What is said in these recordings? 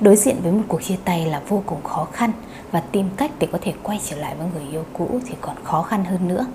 Đối diện với một cuộc chia tay là vô cùng khó khăn và tìm cách để có thể quay trở lại với người yêu cũ thì còn khó khăn hơn nữa.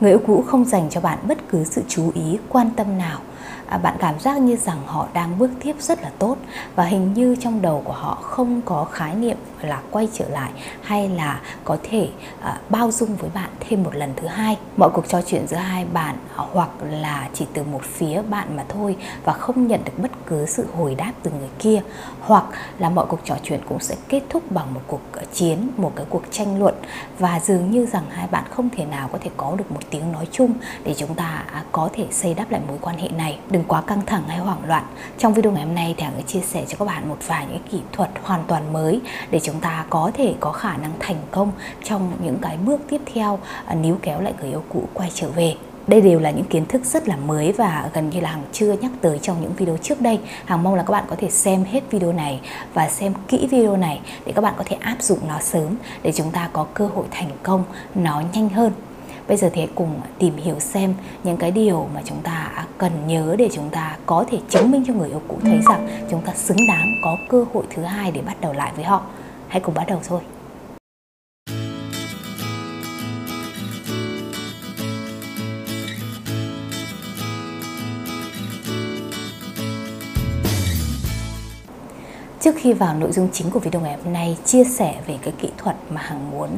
Người yêu cũ không dành cho bạn bất cứ sự chú ý, quan tâm nào À, bạn cảm giác như rằng họ đang bước tiếp rất là tốt và hình như trong đầu của họ không có khái niệm là quay trở lại hay là có thể à, bao dung với bạn thêm một lần thứ hai. Mọi cuộc trò chuyện giữa hai bạn hoặc là chỉ từ một phía bạn mà thôi và không nhận được bất cứ sự hồi đáp từ người kia, hoặc là mọi cuộc trò chuyện cũng sẽ kết thúc bằng một cuộc à, chiến, một cái cuộc tranh luận. Và dường như rằng hai bạn không thể nào có thể có được một tiếng nói chung để chúng ta có thể xây đắp lại mối quan hệ này đừng quá căng thẳng hay hoảng loạn trong video ngày hôm nay thì hằng chia sẻ cho các bạn một vài những kỹ thuật hoàn toàn mới để chúng ta có thể có khả năng thành công trong những cái bước tiếp theo à, níu kéo lại người yêu cũ quay trở về đây đều là những kiến thức rất là mới và gần như là Hằng chưa nhắc tới trong những video trước đây. Hằng mong là các bạn có thể xem hết video này và xem kỹ video này để các bạn có thể áp dụng nó sớm để chúng ta có cơ hội thành công, nó nhanh hơn. Bây giờ thì hãy cùng tìm hiểu xem những cái điều mà chúng ta cần nhớ để chúng ta có thể chứng minh cho người yêu cũ thấy rằng chúng ta xứng đáng có cơ hội thứ hai để bắt đầu lại với họ. Hãy cùng bắt đầu thôi. Trước khi vào nội dung chính của video ngày hôm nay chia sẻ về cái kỹ thuật mà Hằng muốn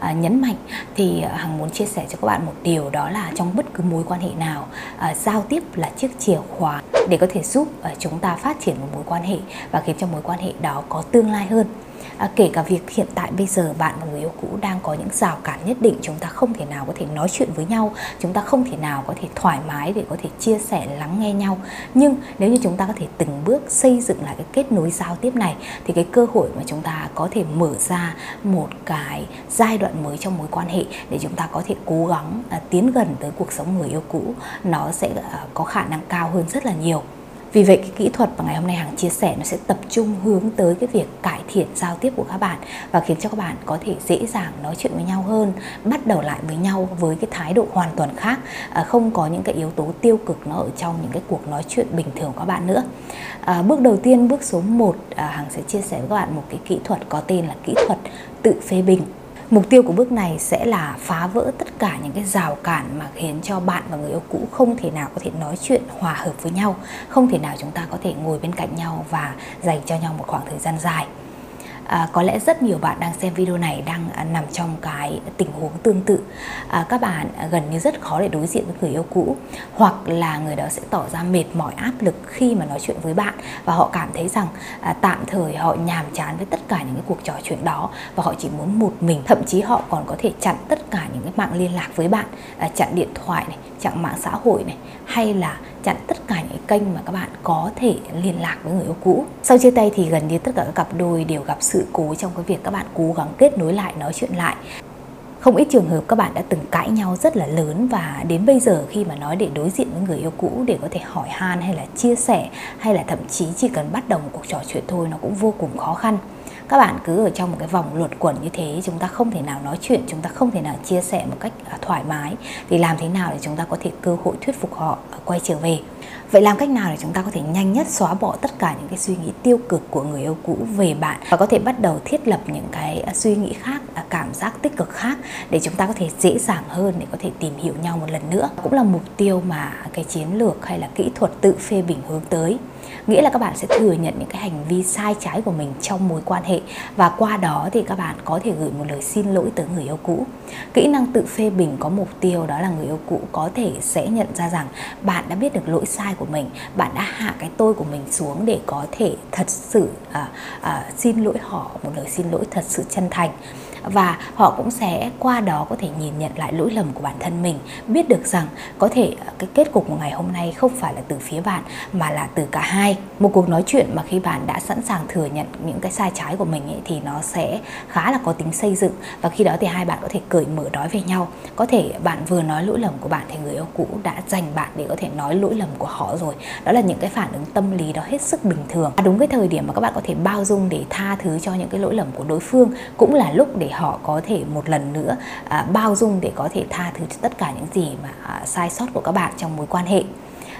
à, nhấn mạnh thì à, Hằng muốn chia sẻ cho các bạn một điều đó là trong bất cứ mối quan hệ nào à, giao tiếp là chiếc chìa khóa để có thể giúp à, chúng ta phát triển một mối quan hệ và khiến cho mối quan hệ đó có tương lai hơn à, kể cả việc hiện tại bây giờ bạn và người yêu cũ đang có những rào cản nhất định chúng ta không thể nào có thể nói chuyện với nhau chúng ta không thể nào có thể thoải mái để có thể chia sẻ lắng nghe nhau. Nhưng nếu như chúng ta có thể từng bước xây dựng lại cái kết nối giao tiếp này thì cái cơ hội mà chúng ta có thể mở ra một cái giai đoạn mới trong mối quan hệ để chúng ta có thể cố gắng à, tiến gần tới cuộc sống người yêu cũ nó sẽ à, có khả năng cao hơn rất là nhiều vì vậy cái kỹ thuật mà ngày hôm nay Hằng chia sẻ nó sẽ tập trung hướng tới cái việc cải thiện giao tiếp của các bạn và khiến cho các bạn có thể dễ dàng nói chuyện với nhau hơn, bắt đầu lại với nhau với cái thái độ hoàn toàn khác, à, không có những cái yếu tố tiêu cực nó ở trong những cái cuộc nói chuyện bình thường của các bạn nữa. À, bước đầu tiên, bước số 1 à, Hằng sẽ chia sẻ với các bạn một cái kỹ thuật có tên là kỹ thuật tự phê bình Mục tiêu của bước này sẽ là phá vỡ tất cả những cái rào cản mà khiến cho bạn và người yêu cũ không thể nào có thể nói chuyện hòa hợp với nhau, không thể nào chúng ta có thể ngồi bên cạnh nhau và dành cho nhau một khoảng thời gian dài à, có lẽ rất nhiều bạn đang xem video này đang à, nằm trong cái tình huống tương tự. À, các bạn à, gần như rất khó để đối diện với người yêu cũ hoặc là người đó sẽ tỏ ra mệt mỏi áp lực khi mà nói chuyện với bạn. Và họ cảm thấy rằng à, tạm thời họ nhàm chán với tất cả những cái cuộc trò chuyện đó và họ chỉ muốn một mình. Thậm chí họ còn có thể chặn tất cả những cái mạng liên lạc với bạn à, chặn điện thoại này chặn mạng xã hội này hay là chặn tất cả những kênh mà các bạn có thể liên lạc với người yêu cũ. Sau chia tay thì gần như tất cả các cặp đôi đều gặp sự sự cố trong cái việc các bạn cố gắng kết nối lại, nói chuyện lại. Không ít trường hợp các bạn đã từng cãi nhau rất là lớn và đến bây giờ khi mà nói để đối diện với người yêu cũ để có thể hỏi han hay là chia sẻ hay là thậm chí chỉ cần bắt đầu một cuộc trò chuyện thôi nó cũng vô cùng khó khăn các bạn cứ ở trong một cái vòng luẩn quẩn như thế, chúng ta không thể nào nói chuyện, chúng ta không thể nào chia sẻ một cách à, thoải mái. Thì làm thế nào để chúng ta có thể cơ hội thuyết phục họ à, quay trở về? Vậy làm cách nào để chúng ta có thể nhanh nhất xóa bỏ tất cả những cái suy nghĩ tiêu cực của người yêu cũ về bạn? Và có thể bắt đầu thiết lập những cái à, suy nghĩ khác cảm giác tích cực khác để chúng ta có thể dễ dàng hơn để có thể tìm hiểu nhau một lần nữa? Cũng là mục tiêu mà cái chiến lược hay là kỹ thuật tự phê bình hướng tới nghĩa là các bạn sẽ thừa nhận những cái hành vi sai trái của mình trong mối quan hệ. Và qua đó thì các bạn có thể gửi một lời xin lỗi tới người yêu cũ. Kỹ năng tự phê bình có mục tiêu đó là người yêu cũ có thể sẽ nhận ra rằng bạn đã biết được lỗi sai của mình bạn đã hạ cái tôi của mình xuống để có thể thật sự à, à, xin lỗi họ một lời xin lỗi thật sự chân thành và họ cũng sẽ qua đó có thể nhìn nhận lại lỗi lầm của bản thân mình biết được rằng có thể à, cái kết cục của ngày hôm nay không phải là từ phía bạn mà là từ cả hai. Một cuộc nói chuyện mà khi bạn đã sẵn sàng thừa nhận những cái sai trái của mình ấy, thì nó sẽ khá là có tính xây dựng. Và khi đó thì hai bạn có thể cởi mở nói về nhau. Có thể bạn vừa nói lỗi lầm của bạn thì người yêu cũ đã dành bạn để có thể nói lỗi lầm của họ rồi. Đó là những cái phản ứng tâm lý đó hết sức bình thường. À, đúng cái thời điểm mà các bạn có thể bao dung để tha thứ cho những cái lỗi lầm của đối phương cũng là lúc để họ có thể một lần nữa à, bao dung để có thể tha thứ cho tất cả những gì mà à, sai sót của các bạn trong mối quan hệ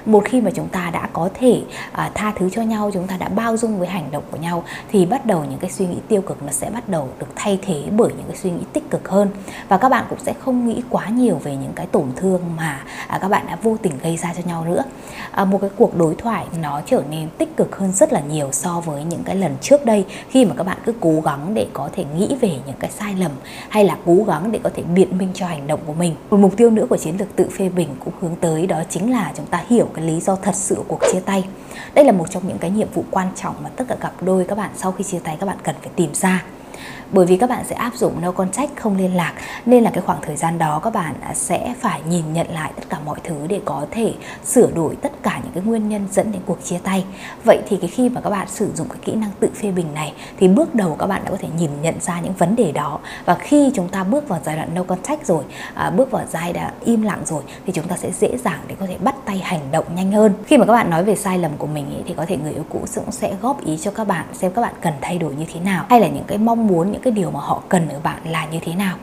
một khi mà chúng ta đã có thể à, tha thứ cho nhau chúng ta đã bao dung với hành động của nhau thì bắt đầu những cái suy nghĩ tiêu cực nó sẽ bắt đầu được thay thế bởi những cái suy nghĩ tích cực hơn. Và các bạn cũng sẽ không nghĩ quá nhiều về những cái tổn thương mà à, các bạn đã vô tình gây ra cho nhau nữa. À, một cái cuộc đối thoại nó trở nên tích cực hơn rất là nhiều so với những cái lần trước đây khi mà các bạn cứ cố gắng để có thể nghĩ về những cái sai lầm hay là cố gắng để có thể biện minh cho hành động của mình. Một mục tiêu nữa của chiến lược tự phê bình cũng hướng tới đó chính là chúng ta hiểu cái lý do thật sự của cuộc chia tay. Đây là một trong những cái nhiệm vụ quan trọng mà tất cả cặp đôi các bạn sau khi chia tay các bạn cần phải tìm ra bởi vì các bạn sẽ áp dụng no contact không liên lạc nên là cái khoảng thời gian đó các bạn sẽ phải nhìn nhận lại tất cả mọi thứ để có thể sửa đổi tất cả những cái nguyên nhân dẫn đến cuộc chia tay. Vậy thì cái khi mà các bạn sử dụng cái kỹ năng tự phê bình này thì bước đầu các bạn đã có thể nhìn nhận ra những vấn đề đó. Và khi chúng ta bước vào giai đoạn no contact rồi à, bước vào giai đoạn im lặng rồi thì chúng ta sẽ dễ dàng để có thể bắt tay hành động nhanh hơn. Khi mà các bạn nói về sai lầm của mình ý, thì có thể người yêu cũ cũng sẽ góp ý cho các bạn xem các bạn cần thay đổi như thế nào hay là những cái mong muốn những cái điều mà họ cần ở bạn là như thế nào?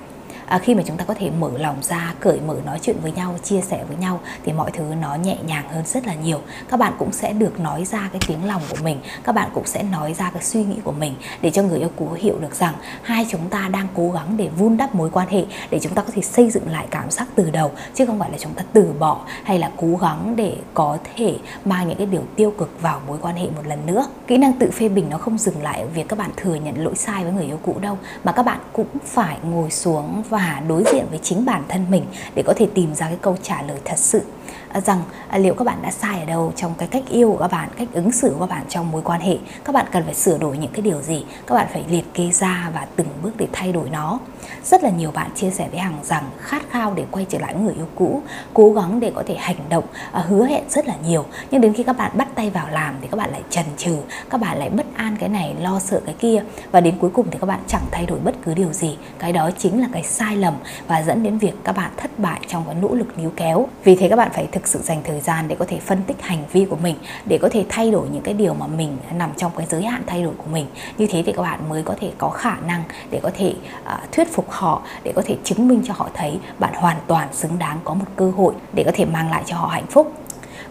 À, khi mà chúng ta có thể mở lòng ra cởi mở nói chuyện với nhau chia sẻ với nhau thì mọi thứ nó nhẹ nhàng hơn rất là nhiều. Các bạn cũng sẽ được nói ra cái tiếng lòng của mình các bạn cũng sẽ nói ra cái suy nghĩ của mình để cho người yêu cũ hiểu được rằng hai chúng ta đang cố gắng để vun đắp mối quan hệ để chúng ta có thể xây dựng lại cảm giác từ đầu chứ không phải là chúng ta từ bỏ hay là cố gắng để có thể mang những cái điều tiêu cực vào mối quan hệ một lần nữa. Kỹ năng tự phê bình nó không dừng lại ở việc các bạn thừa nhận lỗi sai với người yêu cũ đâu mà các bạn cũng phải ngồi xuống và và đối diện với chính bản thân mình để có thể tìm ra cái câu trả lời thật sự. Ờ, rằng à, liệu các bạn đã sai ở đâu trong cái cách yêu của các bạn, cách ứng xử của các bạn trong mối quan hệ? Các bạn cần phải sửa đổi những cái điều gì? Các bạn phải liệt kê ra và từng bước để thay đổi nó. Rất là nhiều bạn chia sẻ với hằng rằng khát khao để quay trở lại với người yêu cũ, cố gắng để có thể hành động à, hứa hẹn rất là nhiều. Nhưng đến khi các bạn bắt tay vào làm thì các bạn lại chần chừ, các bạn lại bất an cái này, lo sợ cái kia. Và đến cuối cùng thì các bạn chẳng thay đổi bất cứ điều gì. Cái đó chính là cái sai lầm và dẫn đến việc các bạn thất bại trong cái nỗ lực níu kéo. Vì thế các bạn phải thực sự dành thời gian để có thể phân tích hành vi của mình để có thể thay đổi những cái điều mà mình nằm trong cái giới hạn thay đổi của mình. Như thế thì các bạn mới có thể có khả năng để có thể uh, thuyết phục họ để có thể chứng minh cho họ thấy bạn hoàn toàn xứng đáng có một cơ hội để có thể mang lại cho họ hạnh phúc.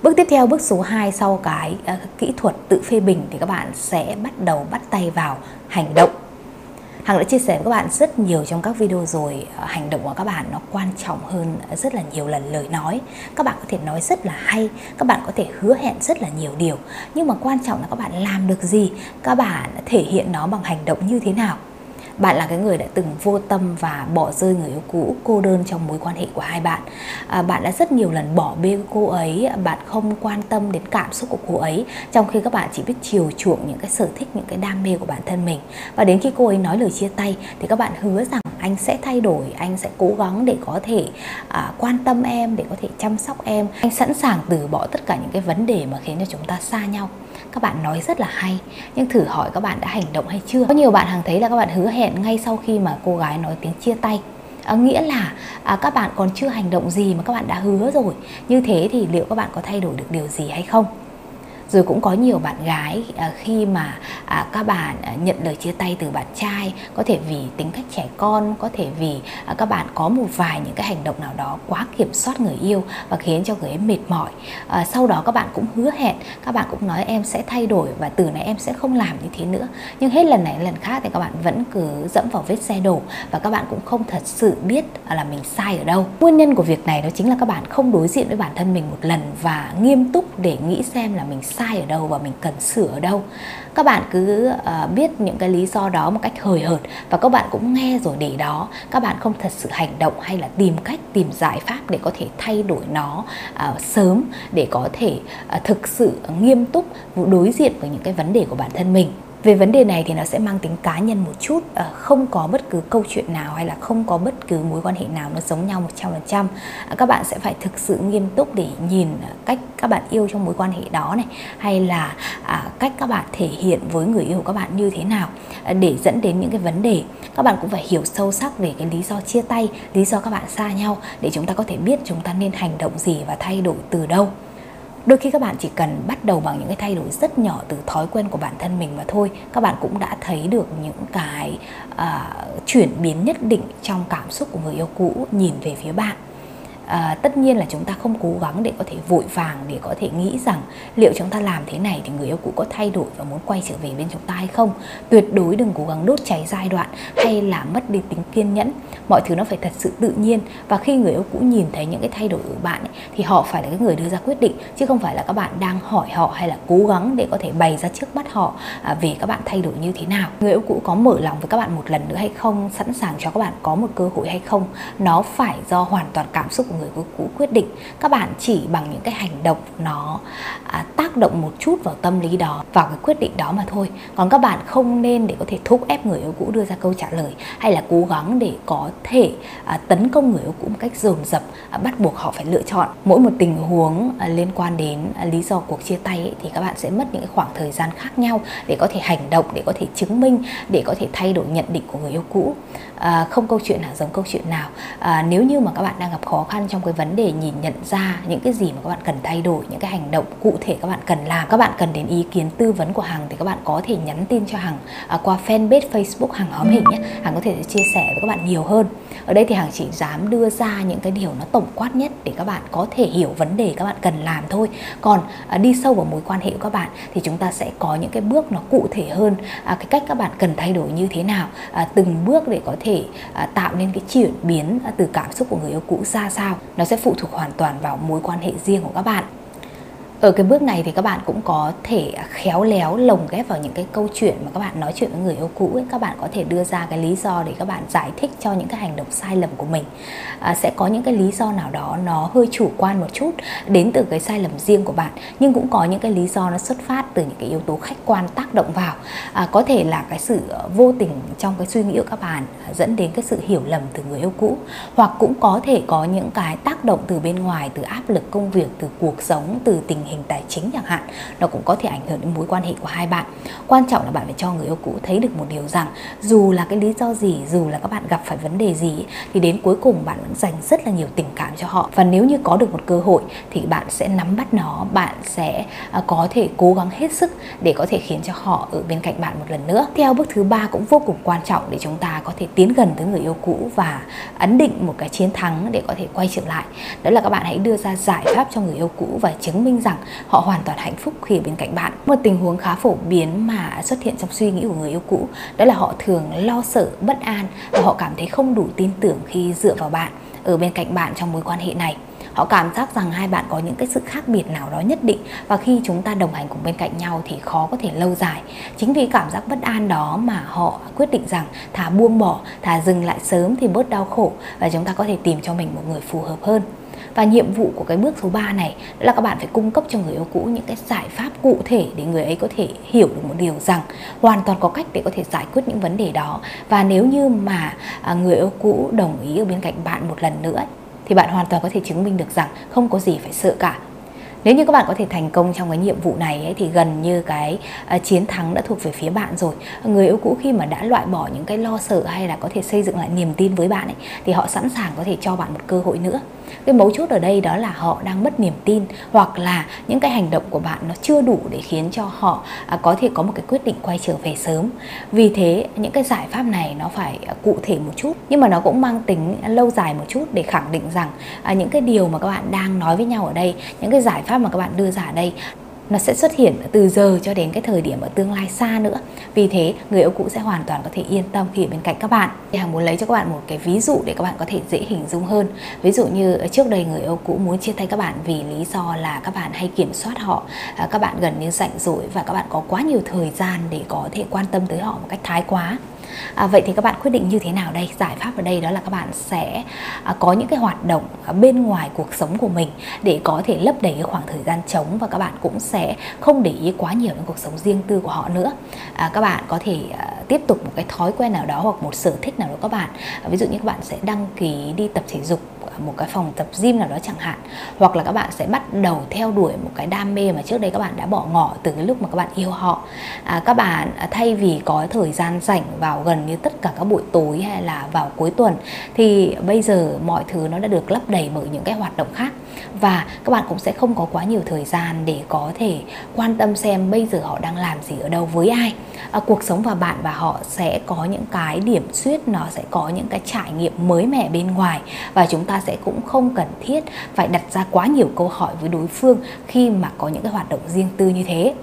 Bước tiếp theo, bước số 2 sau cái uh, kỹ thuật tự phê bình thì các bạn sẽ bắt đầu bắt tay vào hành động. Hằng đã chia sẻ với các bạn rất nhiều trong các video rồi. Ờ, hành động của các bạn nó quan trọng hơn rất là nhiều lần lời nói. Các bạn có thể nói rất là hay, các bạn có thể hứa hẹn rất là nhiều điều. Nhưng mà quan trọng là các bạn làm được gì, các bạn thể hiện nó bằng hành động như thế nào bạn là cái người đã từng vô tâm và bỏ rơi người yêu cũ cô đơn trong mối quan hệ của hai bạn. À, bạn đã rất nhiều lần bỏ bê cô ấy bạn không quan tâm đến cảm xúc của cô ấy trong khi các bạn chỉ biết chiều chuộng những cái sở thích những cái đam mê của bản thân mình. Và đến khi cô ấy nói lời chia tay thì các bạn hứa rằng anh sẽ thay đổi anh sẽ cố gắng để có thể à, quan tâm em để có thể chăm sóc em. Anh sẵn sàng từ bỏ tất cả những cái vấn đề mà khiến cho chúng ta xa nhau các bạn nói rất là hay nhưng thử hỏi các bạn đã hành động hay chưa? Có nhiều bạn hàng thấy là các bạn hứa hẹn ngay sau khi mà cô gái nói tiếng chia tay. À, nghĩa là à, các bạn còn chưa hành động gì mà các bạn đã hứa rồi. Như thế thì liệu các bạn có thay đổi được điều gì hay không? Rồi cũng có nhiều bạn gái à, khi mà à, các bạn à, nhận lời chia tay từ bạn trai, có thể vì tính cách trẻ con, có thể vì các bạn có một vài những cái hành động nào đó quá kiểm soát người yêu và khiến cho người ấy mệt mỏi. Sau đó các bạn cũng hứa hẹn, các bạn cũng nói em sẽ thay đổi và từ nay em sẽ không làm như thế nữa. Nhưng hết lần này lần khác thì các bạn vẫn cứ dẫm vào vết xe đổ và các bạn cũng không thật sự biết là mình sai ở đâu. Nguyên nhân của việc này đó chính là các bạn không đối diện với bản thân mình một lần và nghiêm túc để nghĩ xem là mình sai sai ở đâu và mình cần sửa ở đâu. Các bạn cứ uh, biết những cái lý do đó một cách hời hợt và các bạn cũng nghe rồi để đó. Các bạn không thật sự hành động hay là tìm cách tìm giải pháp để có thể thay đổi nó uh, sớm để có thể uh, thực sự nghiêm túc đối diện với những cái vấn đề của bản thân mình về vấn đề này thì nó sẽ mang tính cá nhân một chút ờ, không có bất cứ câu chuyện nào hay là không có bất cứ mối quan hệ nào nó giống nhau 100% à, các bạn sẽ phải thực sự nghiêm túc để nhìn ờ, cách các bạn yêu trong mối quan hệ đó này, hay là à, cách các bạn thể hiện với người yêu của các bạn như thế nào ờ, để dẫn đến những cái vấn đề. Các bạn cũng phải hiểu sâu sắc về cái lý do chia tay, lý do các bạn xa nhau, để chúng ta có thể biết chúng ta nên hành động gì và thay đổi từ đâu đôi khi các bạn chỉ cần bắt đầu bằng những cái thay đổi rất nhỏ từ thói quen của bản thân mình mà thôi. Các bạn cũng đã thấy được những cái uh, chuyển biến nhất định trong cảm xúc của người yêu cũ nhìn về phía bạn à, tất nhiên là chúng ta không cố gắng để có thể vội vàng để có thể nghĩ rằng liệu chúng ta làm thế này thì người yêu cũ có thay đổi và muốn quay trở về bên chúng ta hay không. Tuyệt đối đừng cố gắng đốt cháy giai đoạn hay là mất đi tính kiên nhẫn. Mọi thứ nó phải thật sự tự nhiên. Và khi người yêu cũ nhìn thấy những cái thay đổi của bạn ấy, thì họ phải là cái người đưa ra quyết định chứ không phải là các bạn đang hỏi họ hay là cố gắng để có thể bày ra trước mắt họ à, về các bạn thay đổi như thế nào. Người yêu cũ có mở lòng với các bạn một lần nữa hay không sẵn sàng cho các bạn có một cơ hội hay không nó phải do hoàn toàn cảm xúc của người yêu cũ quyết định các bạn chỉ bằng những cái hành động nó à, tác động một chút vào tâm lý đó vào cái quyết định đó mà thôi. Còn các bạn không nên để có thể thúc ép người yêu cũ đưa ra câu trả lời hay là cố gắng để có thể à, tấn công người yêu cũ một cách dồn dập à, bắt buộc họ phải lựa chọn. Mỗi một tình huống à, liên quan đến à, lý do cuộc chia tay ấy, thì các bạn sẽ mất những cái khoảng thời gian khác nhau để có thể hành động để có thể chứng minh để có thể thay đổi nhận định của người yêu cũ à, không câu chuyện nào giống câu chuyện nào à, nếu như mà các bạn đang gặp khó khăn trong cái vấn đề nhìn nhận ra những cái gì mà các bạn cần thay đổi những cái hành động cụ thể các bạn cần làm các bạn cần đến ý kiến tư vấn của hằng thì các bạn có thể nhắn tin cho hằng à, qua fanpage facebook hằng hóm hình nhé hằng có thể chia sẻ với các bạn nhiều hơn ở đây thì hằng chỉ dám đưa ra những cái điều nó tổng quát nhất để các bạn có thể hiểu vấn đề các bạn cần làm thôi còn à, đi sâu vào mối quan hệ của các bạn thì chúng ta sẽ có những cái bước nó cụ thể hơn à, cái cách các bạn cần thay đổi như thế nào à, từng bước để có thể thể à, tạo nên cái chuyển biến à, từ cảm xúc của người yêu cũ ra sao. Nó sẽ phụ thuộc hoàn toàn vào mối quan hệ riêng của các bạn ở cái bước này thì các bạn cũng có thể khéo léo lồng ghép vào những cái câu chuyện mà các bạn nói chuyện với người yêu cũ ấy. các bạn có thể đưa ra cái lý do để các bạn giải thích cho những cái hành động sai lầm của mình. À, sẽ có những cái lý do nào đó nó hơi chủ quan một chút đến từ cái sai lầm riêng của bạn. Nhưng cũng có những cái lý do nó xuất phát từ những cái yếu tố khách quan tác động vào. À, có thể là cái sự ờ, vô tình trong cái suy nghĩ của các bạn à, dẫn đến cái sự hiểu lầm từ người yêu cũ. Hoặc cũng có thể có những cái tác động từ bên ngoài từ áp lực công việc từ cuộc sống từ tình hình tài chính chẳng hạn, nó cũng có thể ảnh hưởng đến mối quan hệ của hai bạn. Quan trọng là bạn phải cho người yêu cũ thấy được một điều rằng, dù là cái lý do gì, dù là các bạn gặp phải vấn đề gì thì đến cuối cùng bạn vẫn dành rất là nhiều tình cảm cho họ. Và nếu như có được một cơ hội thì bạn sẽ nắm bắt nó, bạn sẽ à, có thể cố gắng hết sức để có thể khiến cho họ ở bên cạnh bạn một lần nữa. Theo bước thứ ba cũng vô cùng quan trọng để chúng ta có thể tiến gần tới người yêu cũ và ấn định một cái chiến thắng để có thể quay trở lại. Đó là các bạn hãy đưa ra giải pháp cho người yêu cũ và chứng minh rằng họ hoàn toàn hạnh phúc khi ở bên cạnh bạn. Một tình huống khá phổ biến mà xuất hiện trong suy nghĩ của người yêu cũ, đó là họ thường lo sợ, bất an và họ cảm thấy không đủ tin tưởng khi dựa vào bạn, ở bên cạnh bạn trong mối quan hệ này. Họ cảm giác rằng hai bạn có những cái sự khác biệt nào đó nhất định và khi chúng ta đồng hành cùng bên cạnh nhau thì khó có thể lâu dài. Chính vì cảm giác bất an đó mà họ quyết định rằng thà buông bỏ, thà dừng lại sớm thì bớt đau khổ và chúng ta có thể tìm cho mình một người phù hợp hơn và nhiệm vụ của cái bước số 3 này là các bạn phải cung cấp cho người yêu cũ những cái giải pháp cụ thể để người ấy có thể hiểu được một điều rằng hoàn toàn có cách để có thể giải quyết những vấn đề đó. Và nếu như mà à, người yêu cũ đồng ý ở bên cạnh bạn một lần nữa thì bạn hoàn toàn có thể chứng minh được rằng không có gì phải sợ cả. Nếu như các bạn có thể thành công trong cái nhiệm vụ này ấy, thì gần như cái uh, chiến thắng đã thuộc về phía bạn rồi. Người yêu cũ khi mà đã loại bỏ những cái lo sợ hay là có thể xây dựng lại niềm tin với bạn ấy thì họ sẵn sàng có thể cho bạn một cơ hội nữa cái mấu chốt ở đây đó là họ đang mất niềm tin hoặc là những cái hành động của bạn nó chưa đủ để khiến cho họ à, có thể có một cái quyết định quay trở về sớm. Vì thế, những cái giải pháp này nó phải à, cụ thể một chút, nhưng mà nó cũng mang tính lâu dài một chút để khẳng định rằng à, những cái điều mà các bạn đang nói với nhau ở đây, những cái giải pháp mà các bạn đưa ra ở đây nó sẽ xuất hiện từ giờ cho đến cái thời điểm ở tương lai xa nữa. Vì thế, người yêu cũ sẽ hoàn toàn có thể yên tâm khi ở bên cạnh các bạn. Hằng hàng muốn lấy cho các bạn một cái ví dụ để các bạn có thể dễ hình dung hơn. Ví dụ như trước đây người yêu cũ muốn chia tay các bạn vì lý do là các bạn hay kiểm soát họ. À, các bạn gần như rảnh rỗi và các bạn có quá nhiều thời gian để có thể quan tâm tới họ một cách thái quá à, vậy thì các bạn quyết định như thế nào đây? Giải pháp ở đây đó là các bạn sẽ à, có những cái hoạt động bên ngoài cuộc sống của mình để có thể lấp đầy cái khoảng thời gian trống và các bạn cũng sẽ không để ý quá nhiều đến cuộc sống riêng tư của họ nữa. À, các bạn có thể à, tiếp tục một cái thói quen nào đó hoặc một sở thích nào đó các bạn. À, ví dụ như các bạn sẽ đăng ký đi tập thể dục một cái phòng tập gym nào đó chẳng hạn hoặc là các bạn sẽ bắt đầu theo đuổi một cái đam mê mà trước đây các bạn đã bỏ ngỏ từ cái lúc mà các bạn yêu họ. À, các bạn à, thay vì có thời gian rảnh vào gần như tất cả các buổi tối hay là vào cuối tuần thì bây giờ mọi thứ nó đã được lấp đầy bởi những cái hoạt động khác. Và các bạn cũng sẽ không có quá nhiều thời gian để có thể quan tâm xem bây giờ họ đang làm gì ở đâu với ai. À, cuộc sống và bạn và họ sẽ có những cái điểm xuyết nó sẽ có những cái trải nghiệm mới mẻ bên ngoài và chúng ta sẽ cũng không cần thiết phải đặt ra quá nhiều câu hỏi với đối phương khi mà có những cái hoạt động riêng tư như thế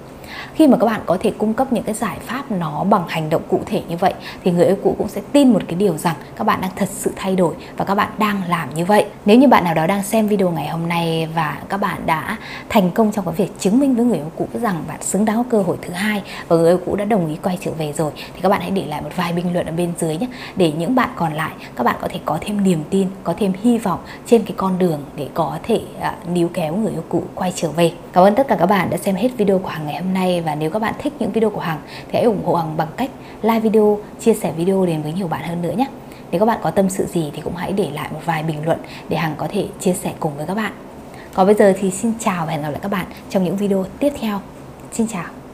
khi mà các bạn có thể cung cấp những cái giải pháp nó bằng hành động cụ thể như vậy thì người yêu cũ cũng sẽ tin một cái điều rằng các bạn đang thật sự thay đổi và các bạn đang làm như vậy. Nếu như bạn nào đó đang xem video ngày hôm nay và các bạn đã thành công trong cái việc chứng minh với người yêu cũ rằng bạn xứng đáng có cơ hội thứ hai và người yêu cũ đã đồng ý quay trở về rồi thì các bạn hãy để lại một vài bình luận ở bên dưới nhé. Để những bạn còn lại các bạn có thể có thêm niềm tin có thêm hy vọng trên cái con đường để có thể uh, níu kéo người yêu cũ quay trở về. Cảm ơn tất cả các bạn đã xem hết video của hàng ngày hôm nay nay và nếu các bạn thích những video của Hằng thì hãy ủng hộ Hằng bằng cách like video, chia sẻ video đến với nhiều bạn hơn nữa nhé. Nếu các bạn có tâm sự gì thì cũng hãy để lại một vài bình luận để Hằng có thể chia sẻ cùng với các bạn. Còn bây giờ thì xin chào và hẹn gặp lại các bạn trong những video tiếp theo. Xin chào.